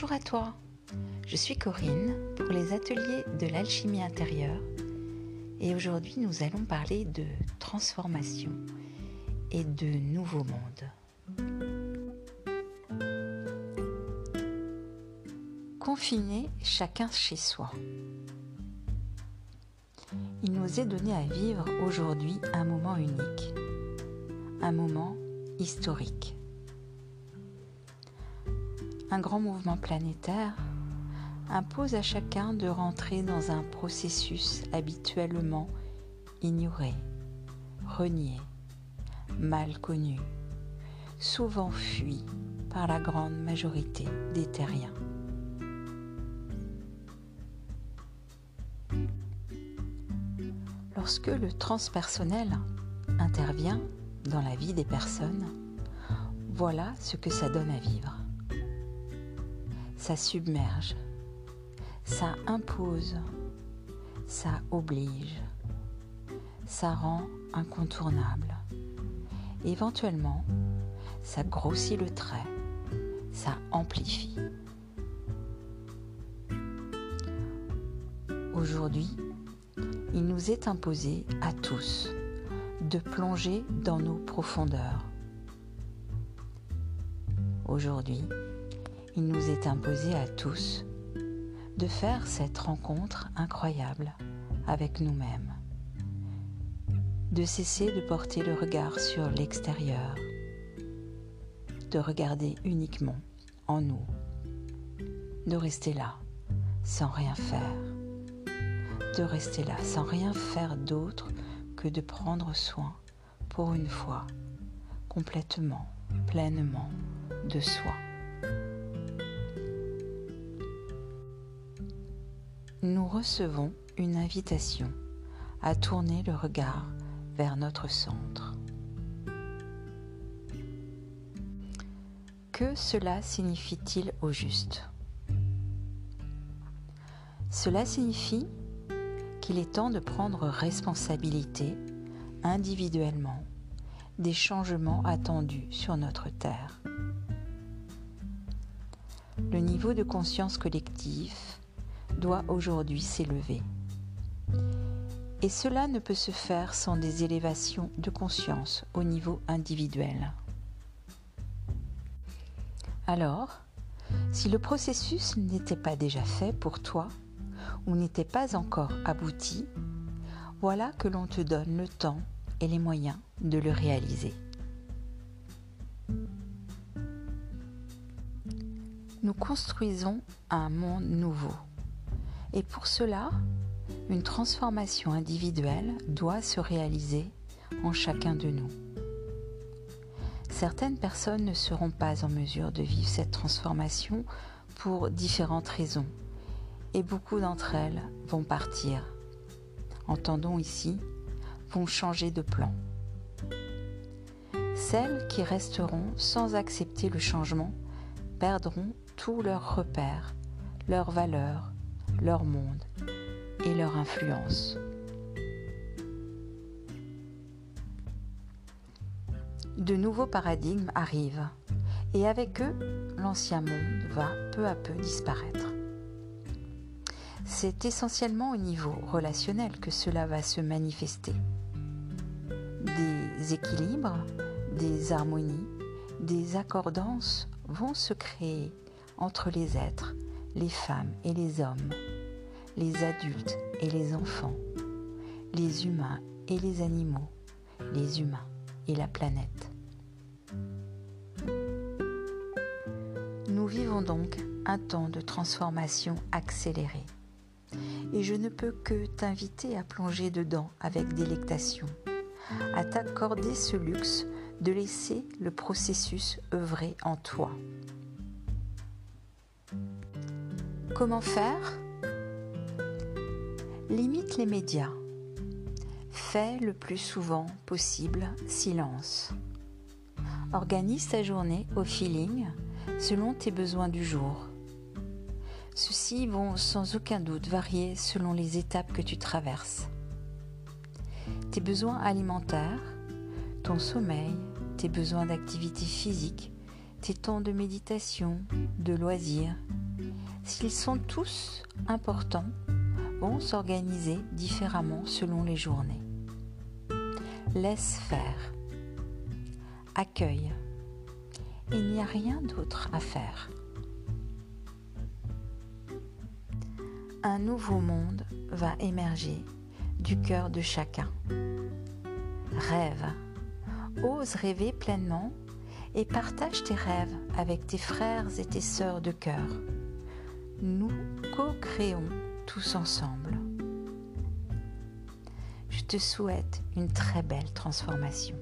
Bonjour à toi, je suis Corinne pour les ateliers de l'alchimie intérieure et aujourd'hui nous allons parler de transformation et de nouveaux mondes. Confiné chacun chez soi. Il nous est donné à vivre aujourd'hui un moment unique, un moment historique un grand mouvement planétaire impose à chacun de rentrer dans un processus habituellement ignoré, renié, mal connu, souvent fui par la grande majorité des terriens. Lorsque le transpersonnel intervient dans la vie des personnes, voilà ce que ça donne à vivre ça submerge, ça impose, ça oblige, ça rend incontournable. Éventuellement, ça grossit le trait, ça amplifie. Aujourd'hui, il nous est imposé à tous de plonger dans nos profondeurs. Aujourd'hui, il nous est imposé à tous de faire cette rencontre incroyable avec nous-mêmes, de cesser de porter le regard sur l'extérieur, de regarder uniquement en nous, de rester là sans rien faire, de rester là sans rien faire d'autre que de prendre soin pour une fois complètement, pleinement de soi. Nous recevons une invitation à tourner le regard vers notre centre. Que cela signifie-t-il au juste? Cela signifie qu'il est temps de prendre responsabilité individuellement des changements attendus sur notre Terre. Le niveau de conscience collective doit aujourd'hui s'élever. Et cela ne peut se faire sans des élévations de conscience au niveau individuel. Alors, si le processus n'était pas déjà fait pour toi ou n'était pas encore abouti, voilà que l'on te donne le temps et les moyens de le réaliser. Nous construisons un monde nouveau et pour cela, une transformation individuelle doit se réaliser en chacun de nous. Certaines personnes ne seront pas en mesure de vivre cette transformation pour différentes raisons et beaucoup d'entre elles vont partir. Entendons ici, vont changer de plan. Celles qui resteront sans accepter le changement perdront tous leurs repères, leurs valeurs, leur monde et leur influence. De nouveaux paradigmes arrivent et avec eux, l'ancien monde va peu à peu disparaître. C'est essentiellement au niveau relationnel que cela va se manifester. Des équilibres, des harmonies, des accordances vont se créer entre les êtres les femmes et les hommes, les adultes et les enfants, les humains et les animaux, les humains et la planète. Nous vivons donc un temps de transformation accélérée. Et je ne peux que t'inviter à plonger dedans avec délectation, à t'accorder ce luxe de laisser le processus œuvrer en toi. Comment faire? Limite les médias. Fais le plus souvent possible silence. Organise ta journée au feeling selon tes besoins du jour. Ceux-ci vont sans aucun doute varier selon les étapes que tu traverses. Tes besoins alimentaires, ton sommeil, tes besoins d'activité physique, tes temps de méditation, de loisirs, s'ils sont tous importants, vont s'organiser différemment selon les journées. Laisse faire. Accueille. Il n'y a rien d'autre à faire. Un nouveau monde va émerger du cœur de chacun. Rêve. Ose rêver pleinement et partage tes rêves avec tes frères et tes sœurs de cœur. Nous co-créons tous ensemble. Je te souhaite une très belle transformation.